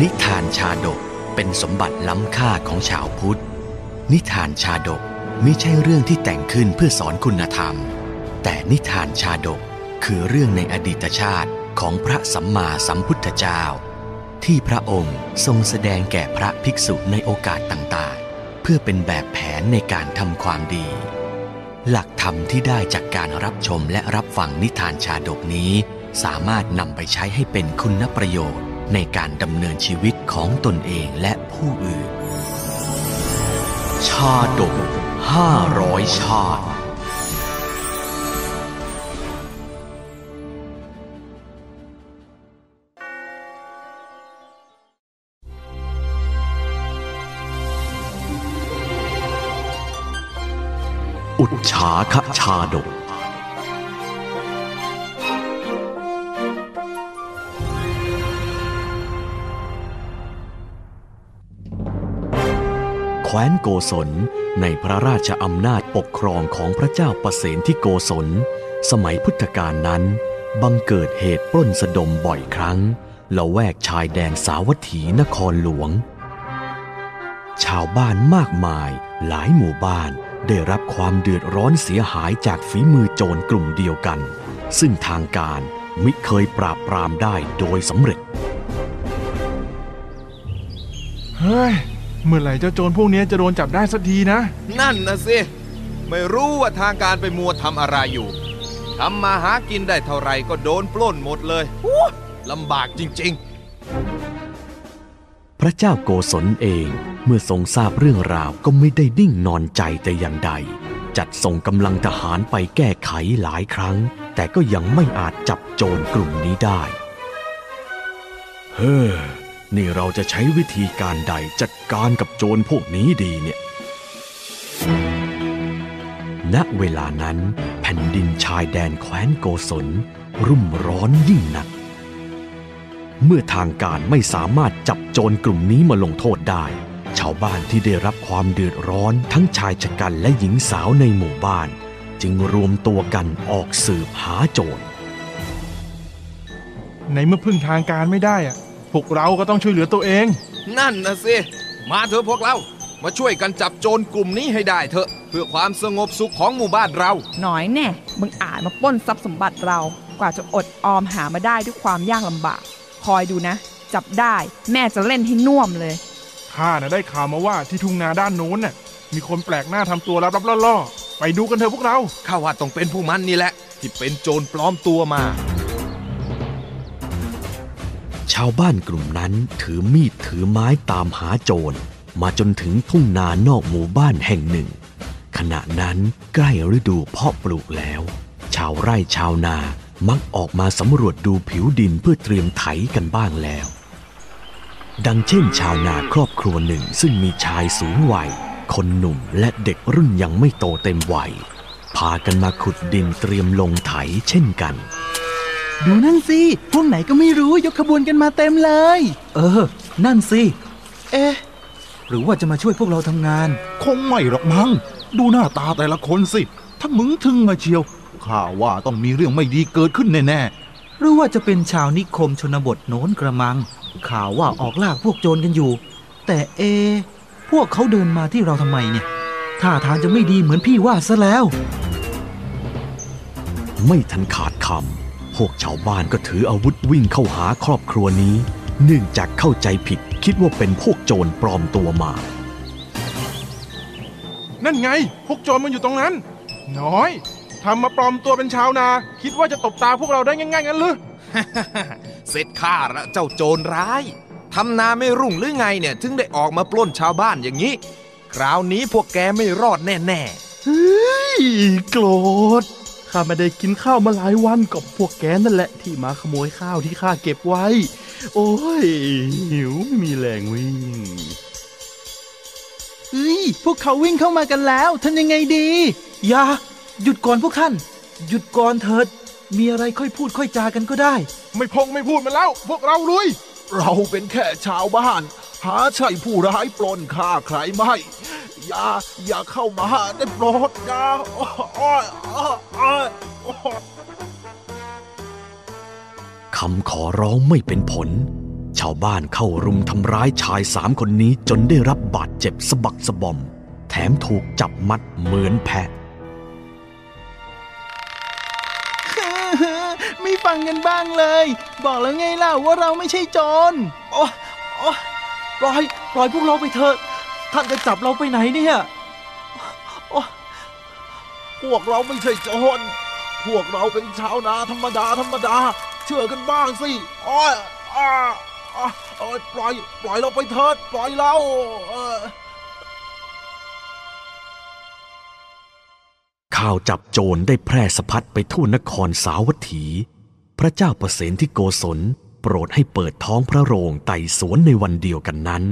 นิทานชาดกเป็นสมบัติล้ำค่าของชาวพุทธ นิทานชาดกไม่ใช่เรื่องที่แต่งขึ้นเพื่อสอนคุณธรรม แต่นิทานชาดกคือเรื่องในอดีตชาติของพระสัมมาสัมพุทธเจ้า ที่พระองค์ทรงแสดงแก่พระภิกษุในโอกาสต่างๆ เพื่อเป็นแบบแผนในการทำความดี หลักธรรมที่ได้จากการรับชมและรับฟังนิทานชาดกนี้ สามารถนำไปใช้ให้เป็นคุณประโยชน์ ในการดำเนินชีวิตของตนเองและผู้อื่น ชาดกห้าร้อยชาติ ฉาคชาดก แคว้นโกศลในพระราชอำนาจปกครองของพระเจ้าประเสนที่โกศล สมัยพุทธกาลนั้น บังเกิดเหตุปล้นสะดมบ่อยครั้งละแวกชายแดนสาวัตถีนครหลวง ชาวบ้านมากมายหลายหมู่บ้าน ได้รับความเดือดร้อนเสียหายจากฝีมือโจรกลุ่มเดียวกัน ซึ่งทางการมิเคยปราบปรามได้โดยสำเร็จ เฮ้ย เมื่อไหร่เจ้าโจรพวกนี้จะโดนจับได้สักทีนะ นั่นนะสิ ไม่รู้ว่าทางการไปมัวทำอะไรอยู่ทำมาหากินได้เท่าไหร่ก็โดนปล้นหมดเลยอู้ลำบากจริงพระเจ้าโกศลเอง เมื่อทรงทราบเรื่องราวก็ไม่ได้นิ่งนอนใจแต่อย่างใด จัดส่งกำลังทหารไปแก้ไขหลายครั้ง แต่ก็ยังไม่อาจจับโจรกลุ่มนี้ได้ เฮ้อ นี่เราจะใช้วิธีการใดจัดการกับโจรพวกนี้ดีเนี่ย ณ เวลานั้น แผ่นดินชายแดนแคว้นโกศล รุ่มร้อนยิ่งหนัก เมื่อทางการไม่สามารถจับโจรกลุ่มนี้มาลงโทษได้ ชาวบ้านที่ได้รับความเดือดร้อนทั้งชายชะกันและหญิงสาวในหมู่บ้าน จึงรวมตัวกันออกสืบหาโจรในเมื่อพึ่งทางการไม่ได้อะพวกเราก็ต้องช่วยเหลือตัวเองๆนั่นนะสิ มาเถอะพวกเรา มาช่วยกันจับโจรกลุ่มนี้ให้ได้เถอะ เพื่อความสงบสุขของหมู่บ้านเรา หน่อยแน่มึงอาจมาปล้นทรัพย์สมบัติเรา กว่าจะอดออมหามาได้ด้วยความยากลำบาก คอยดูนะ จับได้แม่จะเล่นให้น่วมเลย ข้าน่ะได้ข่าวมาว่าที่ทุ่งนาด้านโน้นน่ะมีคนแปลกหน้าทำตัวลับๆล่อๆไปดูกันเถอะพวกเรา ข้าว่าต้องเป็นผู้มันนี่แหละ ที่เป็นโจรปลอมตัวมา ชาวบ้านกลุ่มนั้นถือมีดถือไม้ตามหาโจร มาจนถึงทุ่งนานอกหมู่บ้านแห่งหนึ่ง ขณะนั้นใกล้ฤดูเพาะปลูกแล้ว ชาวไร่ชาวนามักออกมาสำรวจดูผิวดินเพื่อเตรียมไถกันบ้างแล้ว ดังเช่นชาวนาครอบครัวหนึ่งซึ่งมีชายสูงวัย คนหนุ่มและเด็กรุ่นยังไม่โตเต็มวัย พากันมาขุดดินเตรียมลงไถเช่นกัน ดูนั่นสิ พวกไหนก็ไม่รู้ยกขบวนกันมาเต็มเลย เออ นั่นสิ เอ๊ะ หรือว่าจะมาช่วยพวกเราทำงาน คงไม่หรอกมั้ง ดูหน้าตาแต่ละคนสิ ถ้ามึงถึงมาเชียว ข้าว่าต้องมีเรื่องไม่ดีเกิดขึ้นแน่หรือว่าจะเป็นชาวนิคมชนบทโน้นกระมัง ข่าวว่าออกลากพวกโจรกันอยู่ แต่เอะพวกเขาเดินมาที่เราทำไมเนี่ยท่าทางจะไม่ดีเหมือนพี่ว่าซะแล้ว ไม่ทันขาดคำพวกชาวบ้านก็ถืออาวุธวิ่งเข้าหาครอบครัวนี้ เนื่องจากเข้าใจผิดคิดว่าเป็นพวกโจรปลอมตัวมา นั่นไง พวกโจรมันอยู่ตรงนั้น น้อยทำมาปลอมตัวเป็นชาวนา คิดว่าจะตบตาพวกเราได้ง่ายๆงั้นหรือ เสร็จข้าละเจ้าโจรร้ายทำนาไม่รุ่งหรือไงเนี่ย ถึงได้ออกมาปล้นชาวบ้านอย่างนี้ คราวนี้พวกแกไม่รอดแน่เฮ้ยโกรธข้าไม่ได้กินข้าวมาหลายวันกับพวกแกนั่นแหละที่มาขโมยข้าวที่ข้าเก็บไว้ โอ้ย หิวไม่มีแรงวิ่งเฮ้ยพวกเขาวิ่งเข้ามากันแล้วทำยังไงดี อย่า หยุดก่อนพวกท่าน หยุดก่อนเถิด มีอะไรค่อยพูดค่อยจากันก็ได้ ไม่พงไม่พูดมาแล้ว พวกเราลุยๆเราเป็นแค่ชาวบ้าน หาใช่ผู้ร้ายปล้นฆ่าใครไม่ อย่าอย่าเข้ามาได้โปรดอย่าโอ้ยโอ้ยโอ้ยโอ้ยคำขอร้องไม่เป็นผล ชาวบ้านเข้ารุมทำร้ายชายสามคนนี้จนได้รับบาดเจ็บสะบักสะบอม แถมถูกจับมัดเหมือนแพะ ไม่ฟังกันบ้างเลย บอกแล้วไงล่ะว่าเราไม่ใช่โจรโอ้โอ้ปล่อยปล่อยพวกเราไปเถอะ ท่านจะจับเราไปไหนเนี่ยโอ้พวกเราไม่ใช่โจรพวกเราเป็นชาวนาธรรมดาธรรมดา เชื่อกันบ้างสิโอ้ยอ้าอ้าโอ้ยปล่อย ปล่อยเราไปเถิด ปล่อยเราเออ ข่าวจับโจรได้แพร่สะพัดไปทั่วนครสาวัตถี พระเจ้าประเสนที่โกศลโปรดให้เปิดท้องพระโรงไต่สวนในวันเดียวกันนั้น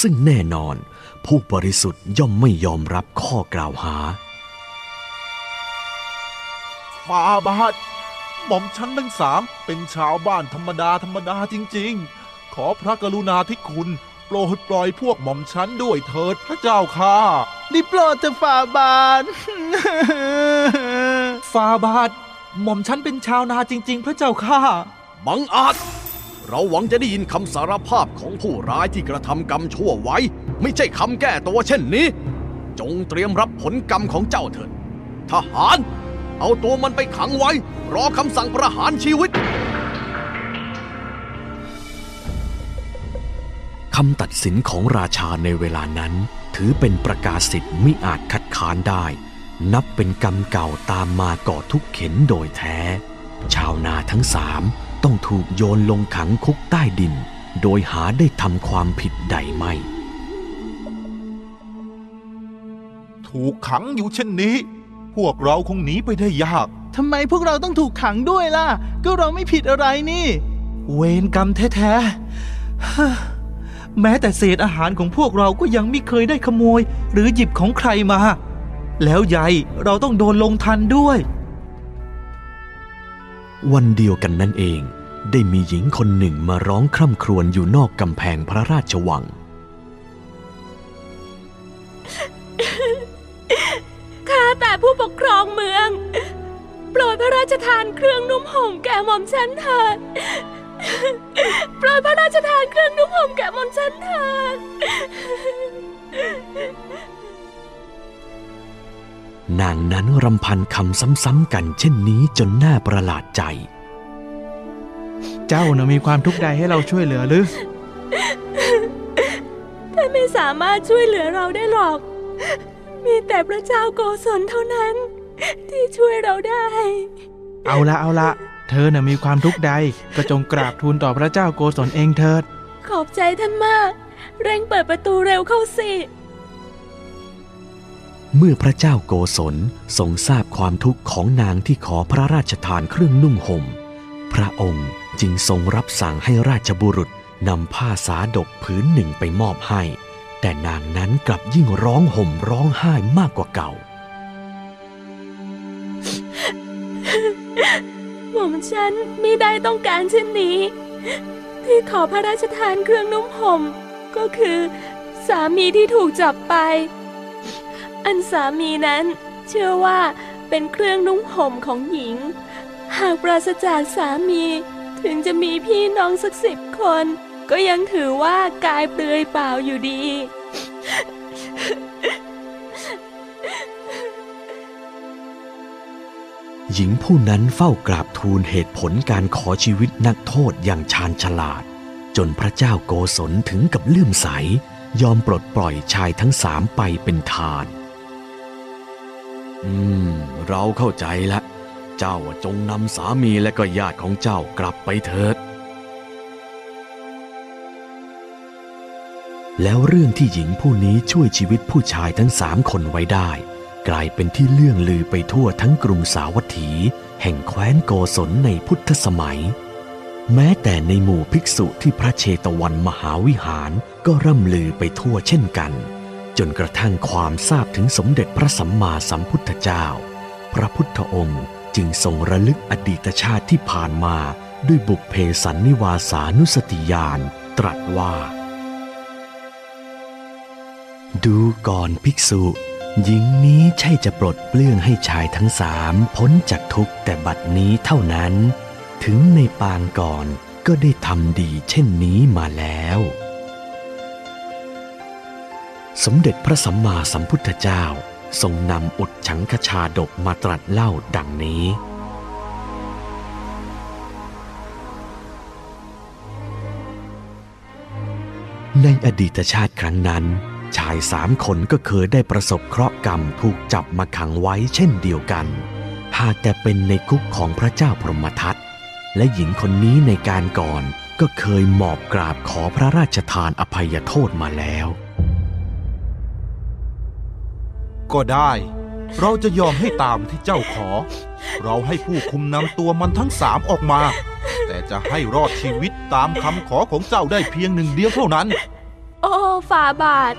ซึ่งแน่นอนผู้บริสุทธิ์ย่อมไม่ยอมรับข้อกล่าวหาฟาบาทหม่อมฉันทั้งสามเป็นชาวบ้านธรรมดาธรรมดาจริง ๆ ขอพระกรุณาธิคุณ โปรดปล่อยพวกหม่อมฉันด้วยเถิดพระเจ้าค่ะได้โปรดจะฝ่าบาทฟาบาท หม่อมฉันเป็นชาวนาจริง ๆ พระเจ้าค่ะ บังอาจ เราหวังจะได้ยินคำสารภาพของผู้ร้ายที่กระทำกรรมชั่วไว้ ไม่ใช่คำแก้ตัวเช่นนี้ จงเตรียมรับผลกรรมของเจ้าเถิดทหาร เอาตัวมันไปขังไว้ รอคำสั่งประหารชีวิตำตัดสินของราชาในเวลานั้น ถือเป็นประกาศสิทธิ์มิอาจคัดค้านได้ นับเป็นกรรมเก่าตามมาก่อทุกเข็นโดยแท้ ชาวนาทั้งสามต้องถูกโยนลงขังคุกใต้ดิน โดยหาได้ทำความผิดใดไม่ ถูกขังอยู่เช่นนี้ พวกเราคงหนีไปได้ยากทำไมพวกเราต้องถูกขังด้วยล่ะ ก็เราไม่ผิดอะไรนี่ เวรกรรมแท้ๆฮ่า แม้แต่เศษอาหารของพวกเราก็ยังไม่เคยได้ขโมย หรือหยิบของใครมา แล้วใหญ่เราต้องโดนลงทันด้วย วันเดียวกันนั่นเอง ได้มีหญิงคนหนึ่งมาร้องคร่ำครวญอยู่นอกกำแพงพระราชวัง ข้าแต่ผู้ปกครองเมือง โปรดพระราชทานเครื่องนุ่มห่มแก่หม่อมฉันเถิด โปรดพระราชทานเครื่องนุ่มห่มแก่หม่อมฉันเถิดนางนั้นรำพันคำซ้ำๆกันเช่นนี้จนน่าประหลาดใจ เจ้าน่ะมีความทุกข์ใดให้เราช่วยเหลือหรือท่านไม่สามารถช่วยเหลือเราได้หรอก มีแต่พระเจ้าโกศลเท่านั้น ที่ช่วยเราได้ เอาละเอาละ เธอน่ะมีความทุกข์ใดก็จงกราบทูลต่อพระเจ้าโกศลเองเถิด ขอบใจท่านมาก เร่งเปิดประตูเร็วเข้าสิ เมื่อพระเจ้าโกศลทรงทราบความทุกข์ของนางที่ขอพระราชทานเครื่องนุ่งห่ม พระองค์จึงทรงรับสั่งให้ราชบุรุษนำผ้าสาดกผืนหนึ่งไปมอบให้ แต่นางนั้นกลับยิ่งร้องห่มร้องไห้มากกว่าเก่า ม่อมฉันไม่ได้ต้องการเช่นนี้ ที่ขอพระราชทานเครื่องนุ่มห่ม ก็คือ สามีที่ถูกจับไป อันสามีนั้น เชื่อว่าเป็นเครื่องนุ่งห่มของหญิง หากปราศจากสามีถึงจะมีพี่น้องสักสิบคน ก็ยังถือว่ากายเปลือยเปล่าอยู่ดี หญิงผู้นั้นเฝ้ากราบทูลเหตุผลการขอชีวิตนักโทษอย่างชาญฉลาด จนพระเจ้าโกศลถึงกับเลื่อมใส ยอมปลดปล่อยชายทั้งสามไปเป็นทาน อืม เราเข้าใจละ เจ้าจงนำสามีและก็ญาติของเจ้ากลับไปเถิด แล้วเรื่องที่หญิงผู้นี้ช่วยชีวิตผู้ชายทั้งสามคนไว้ได้ กลายเป็นที่เลื่องลือไปทั่วทั้งกรุงสาวัตถี แห่งแคว้นโกศลในพุทธสมัย แม้แต่ในหมู่ภิกษุที่พระเชตวันมหาวิหารก็ร่ำลือไปทั่วเช่นกัน จนกระทั่งความทราบถึงสมเด็จพระสัมมาสัมพุทธเจ้า พระพุทธองค์จึงทรงระลึกอดีตชาติที่ผ่านมาด้วยบุพเพสันนิวาสานุสติญาณตรัสว่า ดูก่อนภิกษุ หญิงนี้ใช่จะปลดเปลื้องให้ชายทั้งสามพ้นจากทุกข์แต่บัดนี้เท่านั้น ถึงในปางก่อนก็ได้ทำดีเช่นนี้มาแล้ว สมเด็จพระสัมมาสัมพุทธเจ้าทรงนำอุดฉังคชาดกมาตรัสเล่าดังนี้ ในอดีตชาติครั้งนั้น ชายสามคนก็เคยได้ประสบเคราะห์กรรมถูกจับมาขังไว้เช่นเดียวกัน หากแต่เป็นในคุกของพระเจ้าพรหมทัตและหญิงคนนี้ในการก่อนก็เคยหมอบกราบขอพระราชทานอภัยโทษมาแล้ว ก็ได้ เราจะยอมให้ตามที่เจ้าขอ เราให้ผู้คุมนำตัวมันทั้งสามออกมา แต่จะให้รอดชีวิตตามคำขอของเจ้าได้เพียงหนึ่งเดียวเท่านั้น โอ้ฝ่าบาท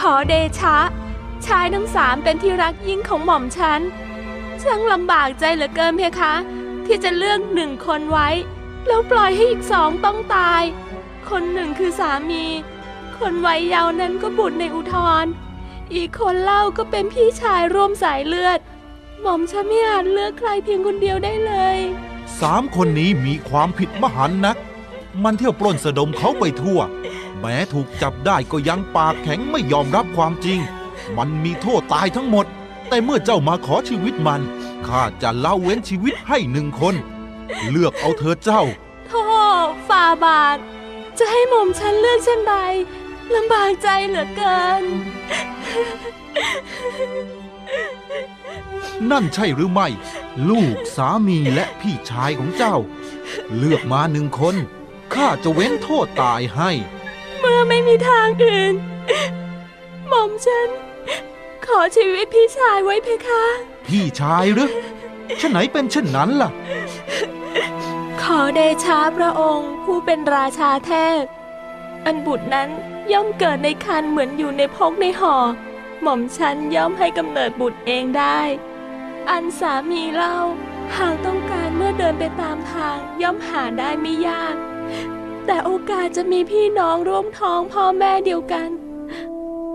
ขอเดชะ ชายทั้งสามเป็นที่รักยิ่งของหม่อมฉันช่างลำบากใจเหลือเกินเพคะ ที่จะเลือกหนึ่งคนไว้ แล้วปล่อยให้อีกสองต้องตาย คนหนึ่งคือสามี คนวัยเยาว์นั้นก็บุตรในอุทธรอีกคนเล่าก็เป็นพี่ชายร่วมสายเลือด หม่อมฉันไม่อาจเลือกใครเพียงคนเดียวได้เลยสามคนนี้มีความผิดมหันนัก มันเที่ยวปล้นสะดมเขาไปทั่ว แม้ถูกจับได้ก็ยังปากแข็งไม่ยอมรับความจริง มันมีโทษตายทั้งหมด แต่เมื่อเจ้ามาขอชีวิตมันข้าจะเล่าเว้นชีวิตให้หนึ่งคน เลือกเอาเธอเจ้าโธ่ฝ่าบาท จะให้หม่อมฉันเลือกเช่นไรลำบากใจเหลือเกิน นั่นใช่หรือไม่ ลูกสามีและพี่ชายของเจ้า เลือกมาหนึ่งคนข้าจะเว้นโทษตายให้ เมื่อไม่มีทางอื่น หม่อมฉัน ขอชีวิตพี่ชายไว้เพคะ พี่ชายหรือฉะไหนเป็นเช่นนั้นล่ะ ขอเดชาพระองค์ผู้เป็นราชาเทพ อันบุตรนั้นย่อมเกิดในคันเหมือนอยู่ในพกในห่อ หม่อมฉันย่อมให้กำเนิดบุตรเองได้ อันสามีเล่า หากต้องการเมื่อเดินไปตามทางย่อมหาได้ไม่ยาก แต่โอกาสจะมีพี่น้องร่วมท้องพ่อแม่เดียวกัน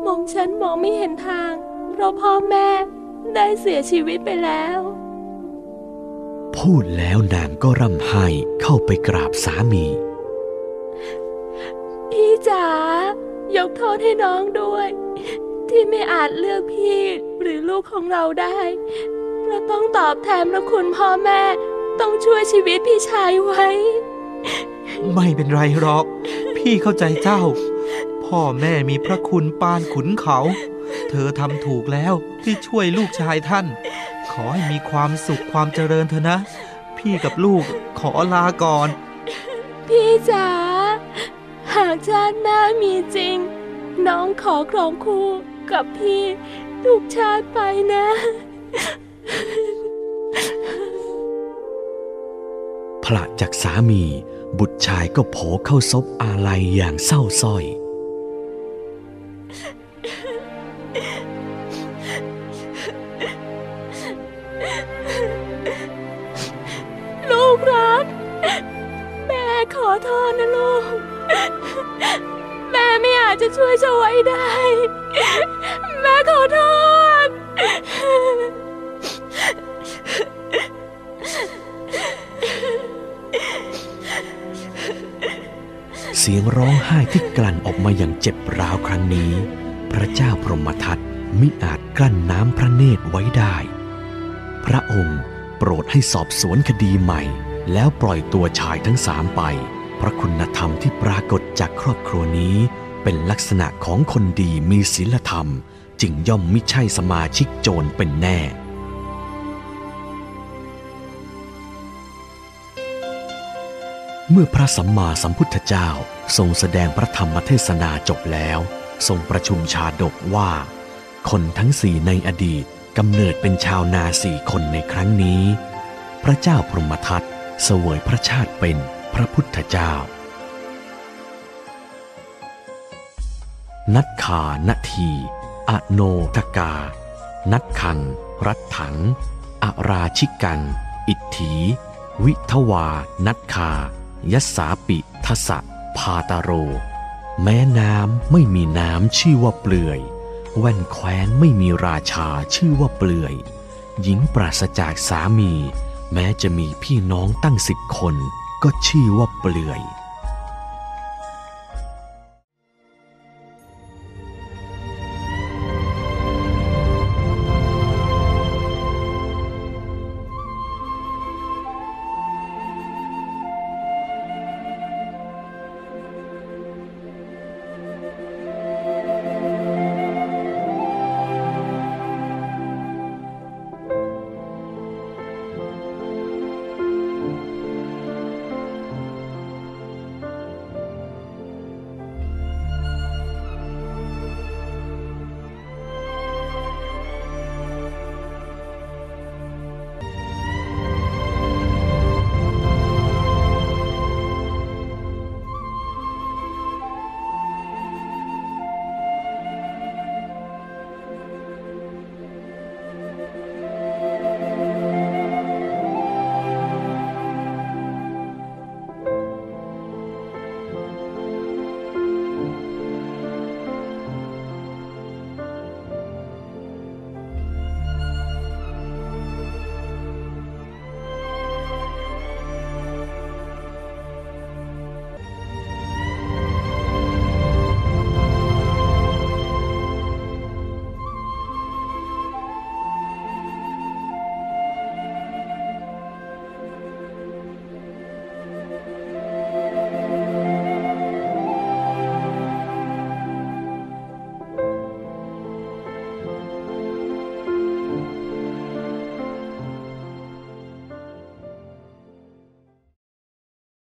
หม่อมฉันมองไม่เห็นทาง เพราะพ่อแม่ได้เสียชีวิตไปแล้ว พูดแล้วนางก็ร่ำไห้เข้าไปกราบสามี พี่จ๋ายกโทษให้น้องด้วย ที่ไม่อาจเลือกพี่หรือลูกของเราได้เราต้องตอบแทนพระคุณพ่อแม่ต้องช่วยชีวิตพี่ชายไว้ ไม่เป็นไรหรอก พี่เข้าใจเจ้า พ่อแม่มีพระคุณปานขุนเขา เธอทำถูกแล้วที่ช่วยลูกชายท่าน ขอให้มีความสุขความเจริญเถอะนะ พี่กับลูกขอลาก่อน พี่จ๋าหากชาติหน้ามีจริง น้องขอครองคู่กับพี่ทุกชาติไปนะ พละจากสามี บุตรชายก็โผเข้าซบอาลัยอย่างเศร้าสร้อย สียงร้องไห้ที่กลั่นออกมาอย่างเจ็บร้าวครั้งนี้ พระเจ้าพรหมทัตมิอาจกลั้นน้ำพระเนตรไว้ได้ พระองค์โปรดให้สอบสวนคดีใหม่ แล้วปล่อยตัวชายทั้งสามไป พระคุณธรรมที่ปรากฏจากครอบครัวนี้ เป็นลักษณะของคนดีมีศีลธรรม จึงย่อมมิใช่สมาชิกโจรเป็นแน่ เมื่อพระสัมมาสัมพุทธเจ้าทรงแสดงพระธรรมเทศนาจบแล้ว ทรงประชุมชาดกว่า คนทั้งสี่ในอดีตกำเนิดเป็นชาวนาสี่คนในครั้งนี้ พระเจ้าพรหมทัตเสวยพระชาติเป็นพระพุทธเจ้า นัดขานาทีอโนทกา นัดขัง รัดถังอาราชิกัง อิทถี วิทวา นัดคา ยสาปิทสะพาตาโร แม้น้ำไม่มีน้ำชื่อว่าเปลือย แว่นแคว้นไม่มีราชาชื่อว่าเปลือย หญิงปราศจากสามี แม้จะมีพี่น้องตั้งสิบคน ก็ชื่อว่าเปลือย